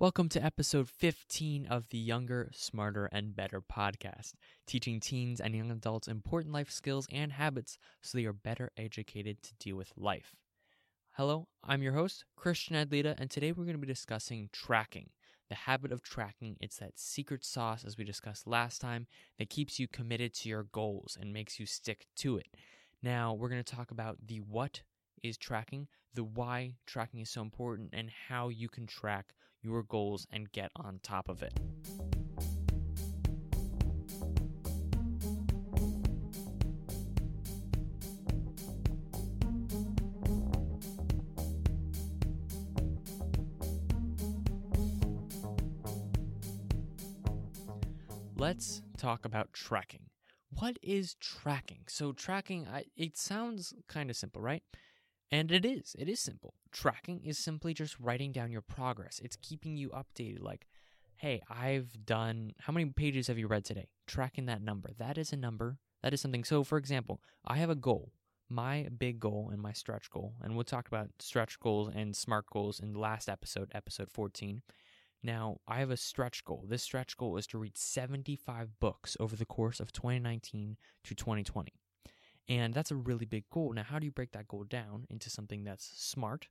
Welcome to episode 15 of the Younger, Smarter, and Better podcast, teaching teens and young adults important life skills and habits so they are better educated to deal with life. Hello, I'm your host, Christian Adlita, and today we're going to be discussing tracking. The habit of tracking, it's that secret sauce, as we discussed last time, that keeps you committed to your goals and makes you stick to it. Now, we're going to talk about the what is tracking, the why tracking is so important, and how you can track your goals and get on top of it. Let's talk about tracking. What is tracking? So, tracking, it sounds kind of simple, right? And it is. It is simple. Tracking is simply just writing down your progress. It's keeping you updated. Like, hey, I've done, how many pages have you read today? Tracking that number. That is a number. That is something. So, for example, I have a goal. My big goal and my stretch goal, and we'll talk about stretch goals and smart goals in the last episode, episode 14. Now, I have a stretch goal. This stretch goal is to read 75 books over the course of 2019 to 2020. And that's a really big goal. Now, how do you break that goal down into something that's smart?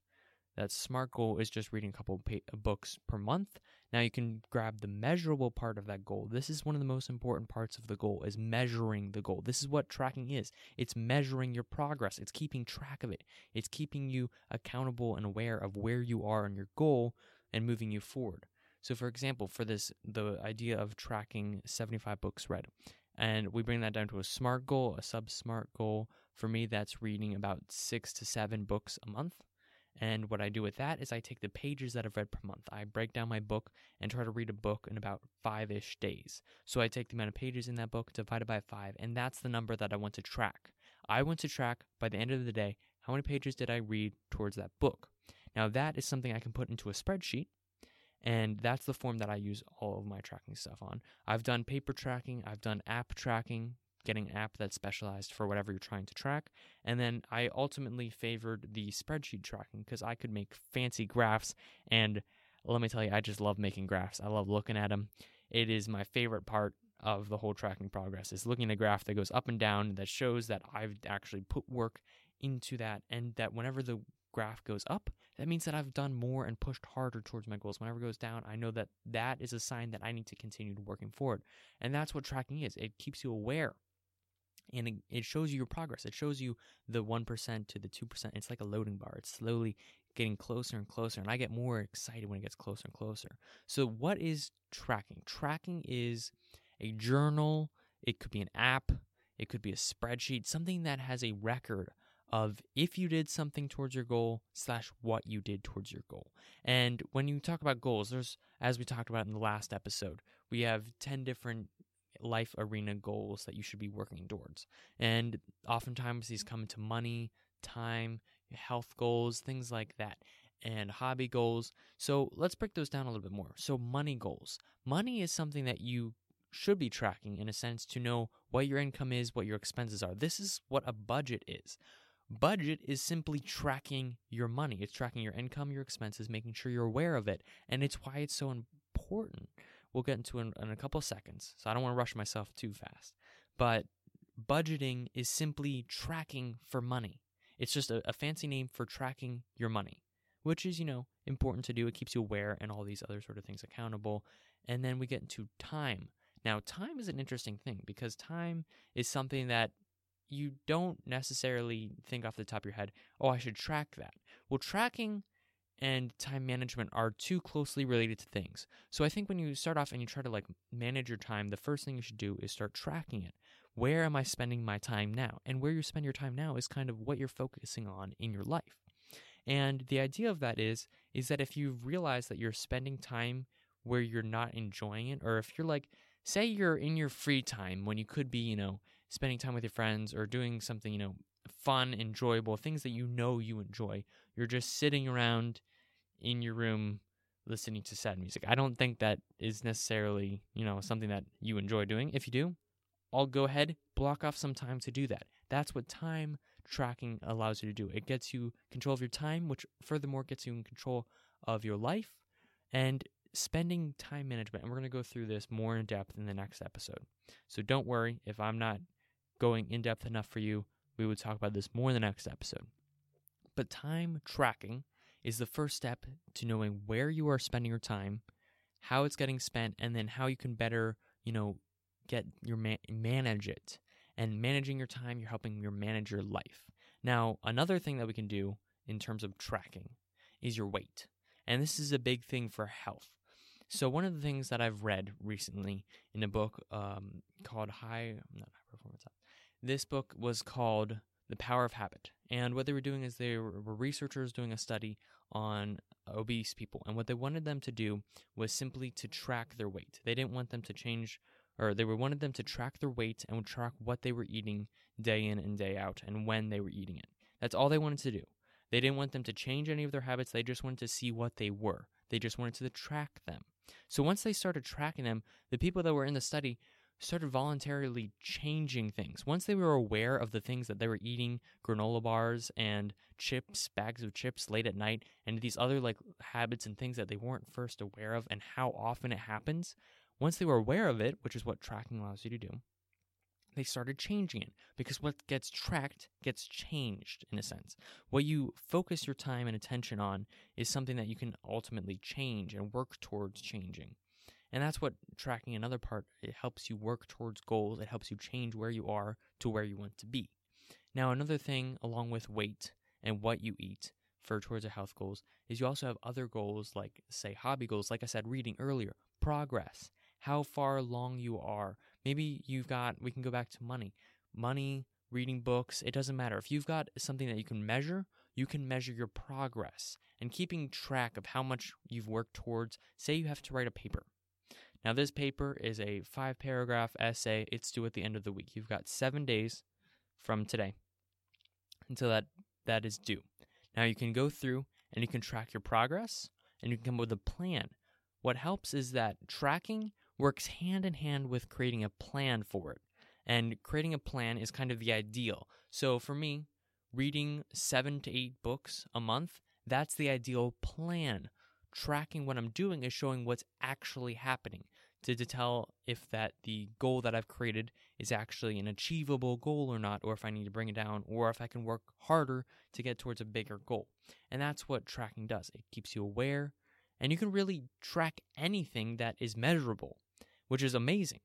That smart goal is just reading a couple books per month. Now you can grab the measurable part of that goal. This is one of the most important parts of the goal is measuring the goal. This is what tracking is. It's measuring your progress. It's keeping track of it. It's keeping you accountable and aware of where you are on your goal and moving you forward. So for example, for this the idea of tracking 75 books read. And we bring that down to a smart goal, a sub smart goal. For me, that's reading about six to seven books a month. And what I do with that is I take the pages that I've read per month. I break down my book and try to read a book in about five ish days. So I take the amount of pages in that book, divide it by five, and that's the number that I want to track. I want to track by the end of the day how many pages did I read towards that book. Now, that is something I can put into a spreadsheet and that's the form that I use all of my tracking stuff on. I've done paper tracking, I've done app tracking, getting an app that's specialized for whatever you're trying to track. And then I ultimately favored the spreadsheet tracking because I could make fancy graphs. And let me tell you, I just love making graphs. I love looking at them. It is my favorite part of the whole tracking progress is looking at a graph that goes up and down that shows that I've actually put work into that and that whenever the graph goes up, that means that I've done more and pushed harder towards my goals. Whenever it goes down, I know that that is a sign that I need to continue working forward. And that's what tracking is. It keeps you aware and it, shows you your progress. It shows you the 1% to the 2%. It's like a loading bar. It's slowly getting closer and closer. And I get more excited when it gets closer and closer. So, what is tracking? Tracking is a journal, it could be an app, it could be a spreadsheet, something that has a record of if you did something towards your goal slash what you did towards your goal. And when you talk about goals, there's, as we talked about in the last episode, we have 10 different life arena goals that you should be working towards. And oftentimes these come into money, time, health goals, things like that, and hobby goals. So let's break those down a little bit more. So, money goals. Money is something that you should be tracking in a sense to know what your income is, what your expenses are. This is what a budget is. Budget is simply tracking your money. It's tracking your income, your expenses, making sure you're aware of it. And it's why it's so important. We'll get into it in a couple seconds. So I don't want to rush myself too fast. But budgeting is simply tracking for money. It's just a, a fancy name for tracking your money, which is, you know, important to do. It keeps you aware and all these other sort of things accountable. And then we get into time. Now, time is an interesting thing because time is something that you don't necessarily think off the top of your head, oh, I should track that. Well, tracking and time management are two closely related to things. So I think when you start off and you try to like manage your time, the first thing you should do is start tracking it. Where am I spending my time now? And where you spend your time now is kind of what you're focusing on in your life. And the idea of that is is that if you realize that you're spending time where you're not enjoying it or if you're like say you're in your free time when you could be, you know, spending time with your friends or doing something, you know, fun, enjoyable, things that you know you enjoy. You're just sitting around in your room listening to sad music. I don't think that is necessarily, you know, something that you enjoy doing. If you do, I'll go ahead, block off some time to do that. That's what time tracking allows you to do. It gets you control of your time, which furthermore gets you in control of your life. And spending time management, and we're going to go through this more in depth in the next episode. So don't worry if I'm not going in depth enough for you. We would talk about this more in the next episode. But time tracking is the first step to knowing where you are spending your time, how it's getting spent, and then how you can better, you know, get your man- manage it. And managing your time, you're helping your manage your life. Now, another thing that we can do in terms of tracking is your weight. And this is a big thing for health. So one of the things that I've read recently in a book um, called High, not High Performance. This book was called The Power of Habit, and what they were doing is they were researchers doing a study on obese people, and what they wanted them to do was simply to track their weight. They didn't want them to change, or they wanted them to track their weight and track what they were eating day in and day out, and when they were eating it. That's all they wanted to do. They didn't want them to change any of their habits. They just wanted to see what they were. They just wanted to track them. So once they started tracking them, the people that were in the study started voluntarily changing things. Once they were aware of the things that they were eating, granola bars and chips, bags of chips late at night, and these other like habits and things that they weren't first aware of and how often it happens, once they were aware of it, which is what tracking allows you to do, they started changing it because what gets tracked gets changed in a sense. What you focus your time and attention on is something that you can ultimately change and work towards changing. And that's what tracking another part it helps you work towards goals. It helps you change where you are to where you want to be. Now another thing along with weight and what you eat for towards your health goals is you also have other goals like say hobby goals like I said reading earlier, progress, how far along you are, Maybe you've got, we can go back to money. Money, reading books, it doesn't matter. If you've got something that you can measure, you can measure your progress and keeping track of how much you've worked towards. Say you have to write a paper. Now, this paper is a five paragraph essay. It's due at the end of the week. You've got seven days from today until that, that is due. Now, you can go through and you can track your progress and you can come up with a plan. What helps is that tracking works hand in hand with creating a plan for it. And creating a plan is kind of the ideal. So for me, reading seven to eight books a month, that's the ideal plan. Tracking what I'm doing is showing what's actually happening to, to tell if that the goal that I've created is actually an achievable goal or not, or if I need to bring it down, or if I can work harder to get towards a bigger goal. And that's what tracking does. It keeps you aware, and you can really track anything that is measurable which is amazing.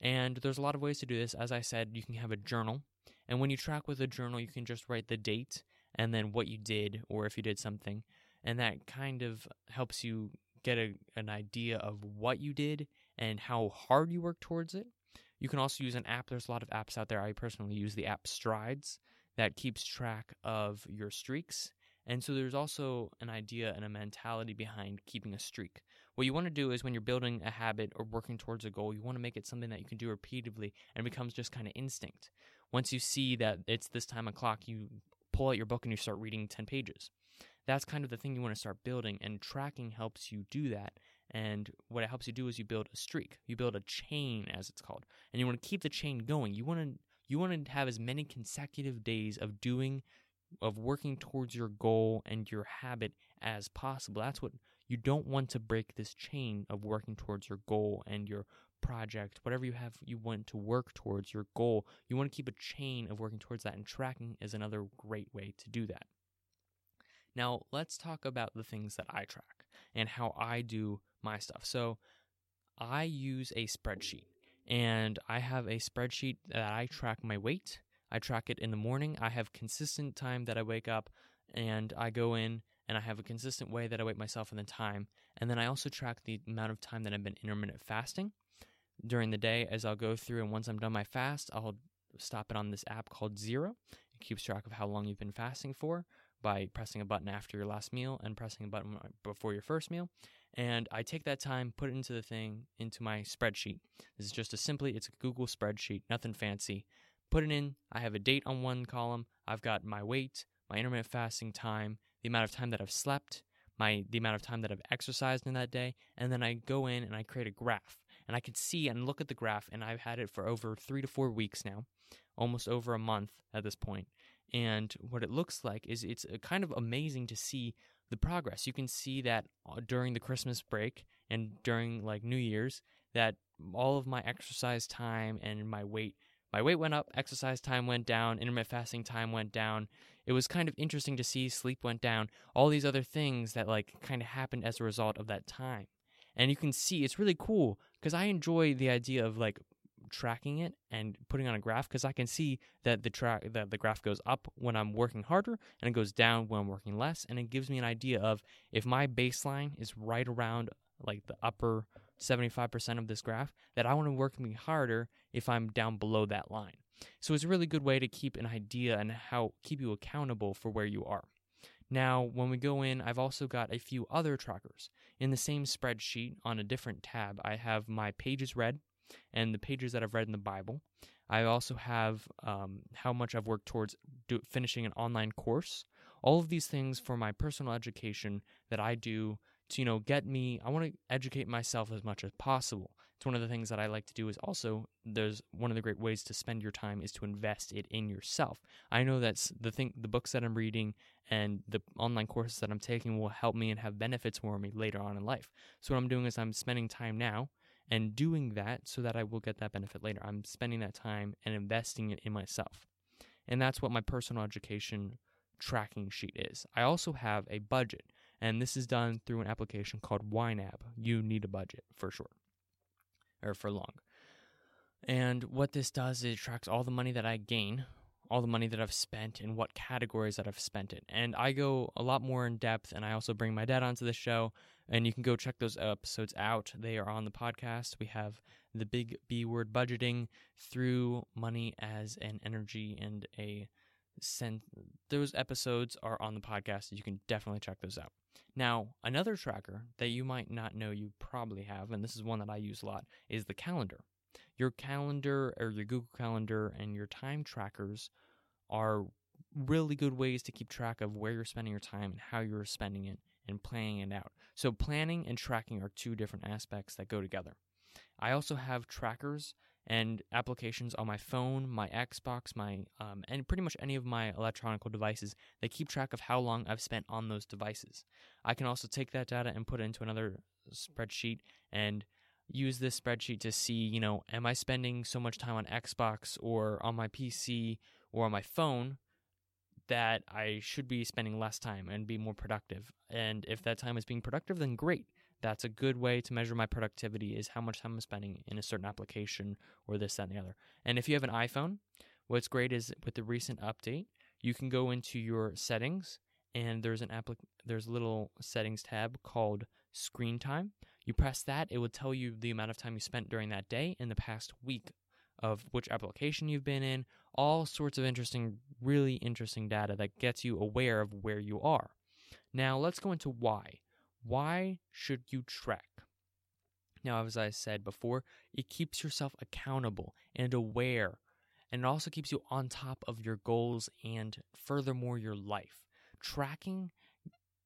And there's a lot of ways to do this. As I said, you can have a journal. And when you track with a journal, you can just write the date and then what you did or if you did something. And that kind of helps you get a, an idea of what you did and how hard you worked towards it. You can also use an app. There's a lot of apps out there. I personally use the app Strides that keeps track of your streaks. And so there's also an idea and a mentality behind keeping a streak. What you want to do is when you're building a habit or working towards a goal, you want to make it something that you can do repeatedly and becomes just kind of instinct. Once you see that it's this time o'clock, you pull out your book and you start reading 10 pages. That's kind of the thing you want to start building, and tracking helps you do that. And what it helps you do is you build a streak, you build a chain, as it's called, and you want to keep the chain going. You want to you want to have as many consecutive days of doing of working towards your goal and your habit as possible. That's what you don't want to break this chain of working towards your goal and your project, whatever you have you want to work towards your goal. You want to keep a chain of working towards that, and tracking is another great way to do that. Now, let's talk about the things that I track and how I do my stuff. So, I use a spreadsheet, and I have a spreadsheet that I track my weight. I track it in the morning. I have consistent time that I wake up, and I go in and I have a consistent way that I weight myself in the time. And then I also track the amount of time that I've been intermittent fasting during the day as I'll go through. And once I'm done my fast, I'll stop it on this app called Zero. It keeps track of how long you've been fasting for by pressing a button after your last meal and pressing a button before your first meal. And I take that time, put it into the thing, into my spreadsheet. This is just a simply, it's a Google spreadsheet, nothing fancy. Put it in. I have a date on one column. I've got my weight, my intermittent fasting time, the amount of time that I've slept, my the amount of time that I've exercised in that day, and then I go in and I create a graph. And I can see and look at the graph, and I've had it for over three to four weeks now, almost over a month at this point. And what it looks like is it's uh, kind of amazing to see the progress. You can see that uh, during the Christmas break and during like New Year's that all of my exercise time and my weight my weight went up, exercise time went down, intermittent fasting time went down. It was kind of interesting to see sleep went down, all these other things that like kind of happened as a result of that time. And you can see it's really cool because I enjoy the idea of like tracking it and putting on a graph because I can see that the track that the graph goes up when I'm working harder and it goes down when I'm working less and it gives me an idea of if my baseline is right around like the upper 75% of this graph that I want to work me harder if I'm down below that line. So it's a really good way to keep an idea and how keep you accountable for where you are. Now, when we go in, I've also got a few other trackers. In the same spreadsheet on a different tab, I have my pages read and the pages that I've read in the Bible. I also have um, how much I've worked towards do, finishing an online course. All of these things for my personal education that I do to you know get me i want to educate myself as much as possible it's one of the things that i like to do is also there's one of the great ways to spend your time is to invest it in yourself i know that's the thing the books that i'm reading and the online courses that i'm taking will help me and have benefits for me later on in life so what i'm doing is i'm spending time now and doing that so that i will get that benefit later i'm spending that time and investing it in myself and that's what my personal education tracking sheet is i also have a budget and this is done through an application called YNAB. You need a budget for short or for long. And what this does is it tracks all the money that I gain, all the money that I've spent, and what categories that I've spent it. And I go a lot more in depth, and I also bring my dad onto the show, and you can go check those episodes out. They are on the podcast. We have the big B word budgeting through money as an energy and a send those episodes are on the podcast. You can definitely check those out. Now, another tracker that you might not know you probably have, and this is one that I use a lot, is the calendar. Your calendar or your Google Calendar and your time trackers are really good ways to keep track of where you're spending your time and how you're spending it and planning it out. So, planning and tracking are two different aspects that go together. I also have trackers and applications on my phone, my Xbox, my um, and pretty much any of my electronic devices. They keep track of how long I've spent on those devices. I can also take that data and put it into another spreadsheet and use this spreadsheet to see, you know, am I spending so much time on Xbox or on my PC or on my phone that I should be spending less time and be more productive. And if that time is being productive, then great that's a good way to measure my productivity is how much time I'm spending in a certain application or this, that, and the other. And if you have an iPhone, what's great is with the recent update, you can go into your settings and there's an applic- there's a little settings tab called screen time. You press that, it will tell you the amount of time you spent during that day in the past week of which application you've been in, all sorts of interesting, really interesting data that gets you aware of where you are. Now, let's go into why. Why should you track? Now, as I said before, it keeps yourself accountable and aware, and it also keeps you on top of your goals and furthermore your life. Tracking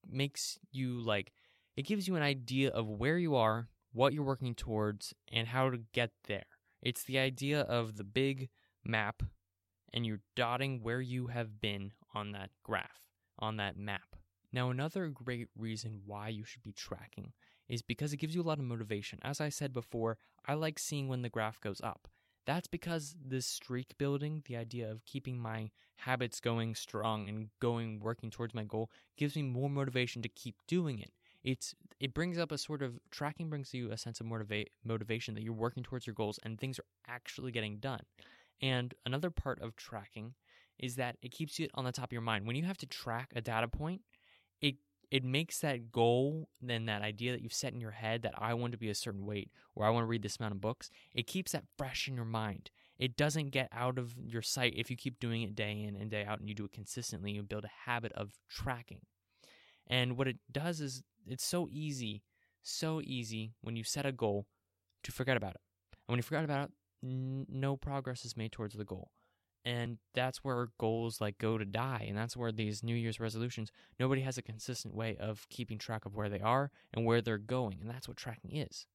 makes you like, it gives you an idea of where you are, what you're working towards, and how to get there. It's the idea of the big map, and you're dotting where you have been on that graph, on that map. Now, another great reason why you should be tracking is because it gives you a lot of motivation. As I said before, I like seeing when the graph goes up. That's because this streak building, the idea of keeping my habits going strong and going working towards my goal, gives me more motivation to keep doing it. It's it brings up a sort of tracking brings you a sense of motiva- motivation that you're working towards your goals and things are actually getting done. And another part of tracking is that it keeps it on the top of your mind. When you have to track a data point, it it makes that goal then that idea that you've set in your head that I want to be a certain weight or I want to read this amount of books, it keeps that fresh in your mind. It doesn't get out of your sight if you keep doing it day in and day out and you do it consistently, you build a habit of tracking. And what it does is it's so easy, so easy when you set a goal to forget about it. And when you forget about it, n- no progress is made towards the goal. And that's where goals like go to die. And that's where these New Year's resolutions, nobody has a consistent way of keeping track of where they are and where they're going. And that's what tracking is.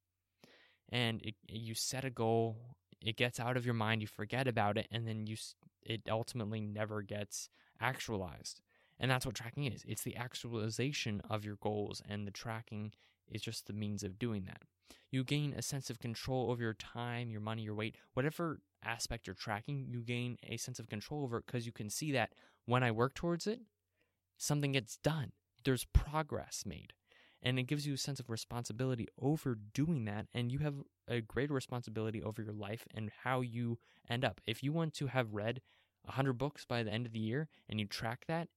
And it, you set a goal, it gets out of your mind, you forget about it, and then you it ultimately never gets actualized. And that's what tracking is it's the actualization of your goals, and the tracking is just the means of doing that. You gain a sense of control over your time, your money, your weight, whatever aspect you're tracking, you gain a sense of control over it because you can see that when I work towards it, something gets done. There's progress made. And it gives you a sense of responsibility over doing that. And you have a greater responsibility over your life and how you end up. If you want to have read 100 books by the end of the year and you track that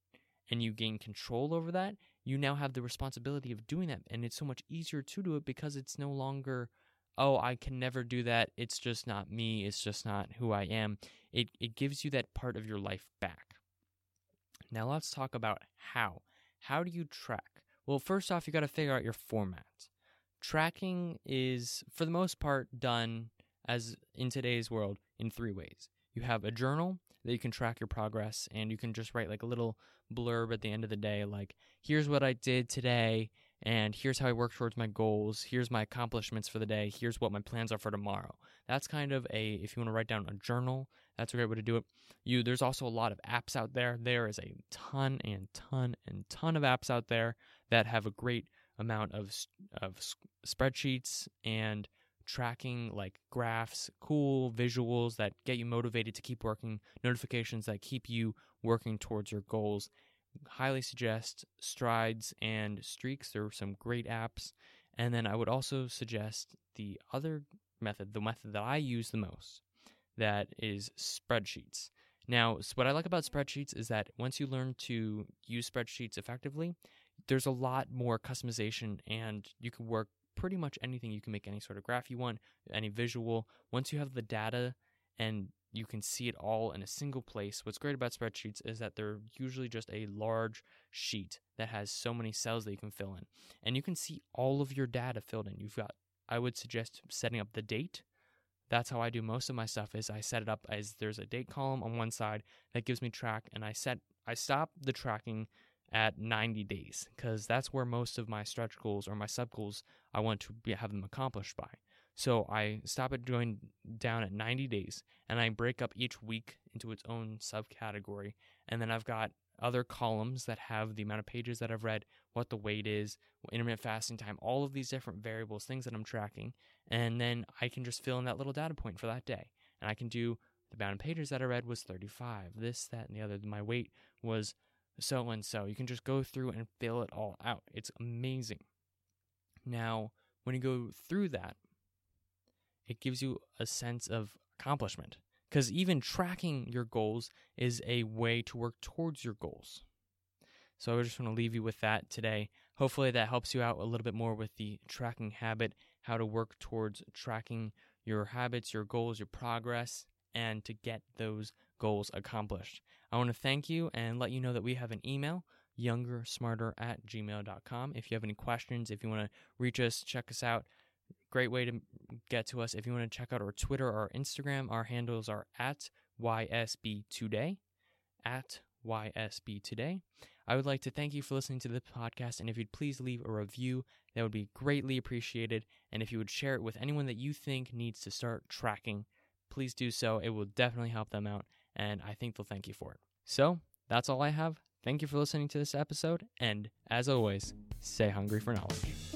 and you gain control over that, you now have the responsibility of doing that. And it's so much easier to do it because it's no longer, oh, I can never do that. It's just not me. It's just not who I am. It, it gives you that part of your life back. Now let's talk about how. How do you track? Well, first off, you got to figure out your format. Tracking is, for the most part, done as in today's world in three ways. You have a journal that you can track your progress, and you can just write like a little blurb at the end of the day, like, here's what I did today, and here's how I worked towards my goals. Here's my accomplishments for the day. Here's what my plans are for tomorrow. That's kind of a, if you want to write down a journal, that's a great way to do it. You, there's also a lot of apps out there. There is a ton and ton and ton of apps out there that have a great amount of of spreadsheets and tracking like graphs, cool visuals that get you motivated to keep working, notifications that keep you working towards your goals. Highly suggest Strides and Streaks. There are some great apps. And then I would also suggest the other method, the method that I use the most, that is spreadsheets. Now, what I like about spreadsheets is that once you learn to use spreadsheets effectively, there's a lot more customization and you can work pretty much anything. You can make any sort of graph you want, any visual. Once you have the data and you can see it all in a single place. What's great about spreadsheets is that they're usually just a large sheet that has so many cells that you can fill in. And you can see all of your data filled in. You've got I would suggest setting up the date. That's how I do most of my stuff is I set it up as there's a date column on one side that gives me track and I set I stop the tracking at 90 days because that's where most of my stretch goals or my sub goals I want to be, have them accomplished by. So I stop it going down at 90 days and I break up each week into its own subcategory. And then I've got other columns that have the amount of pages that I've read, what the weight is, intermittent fasting time, all of these different variables, things that I'm tracking. And then I can just fill in that little data point for that day. And I can do the amount of pages that I read was 35, this, that, and the other. My weight was so and so. You can just go through and fill it all out. It's amazing. Now, when you go through that, it gives you a sense of accomplishment because even tracking your goals is a way to work towards your goals. So I just want to leave you with that today. Hopefully, that helps you out a little bit more with the tracking habit, how to work towards tracking your habits, your goals, your progress, and to get those goals accomplished. I want to thank you and let you know that we have an email, youngersmarter at gmail.com. If you have any questions, if you want to reach us, check us out. Great way to get to us. If you want to check out our Twitter or Instagram, our handles are at YSB Today. At YSB Today. I would like to thank you for listening to the podcast, and if you'd please leave a review, that would be greatly appreciated. And if you would share it with anyone that you think needs to start tracking, please do so. It will definitely help them out, and I think they'll thank you for it. So, that's all I have. Thank you for listening to this episode, and as always, stay hungry for knowledge.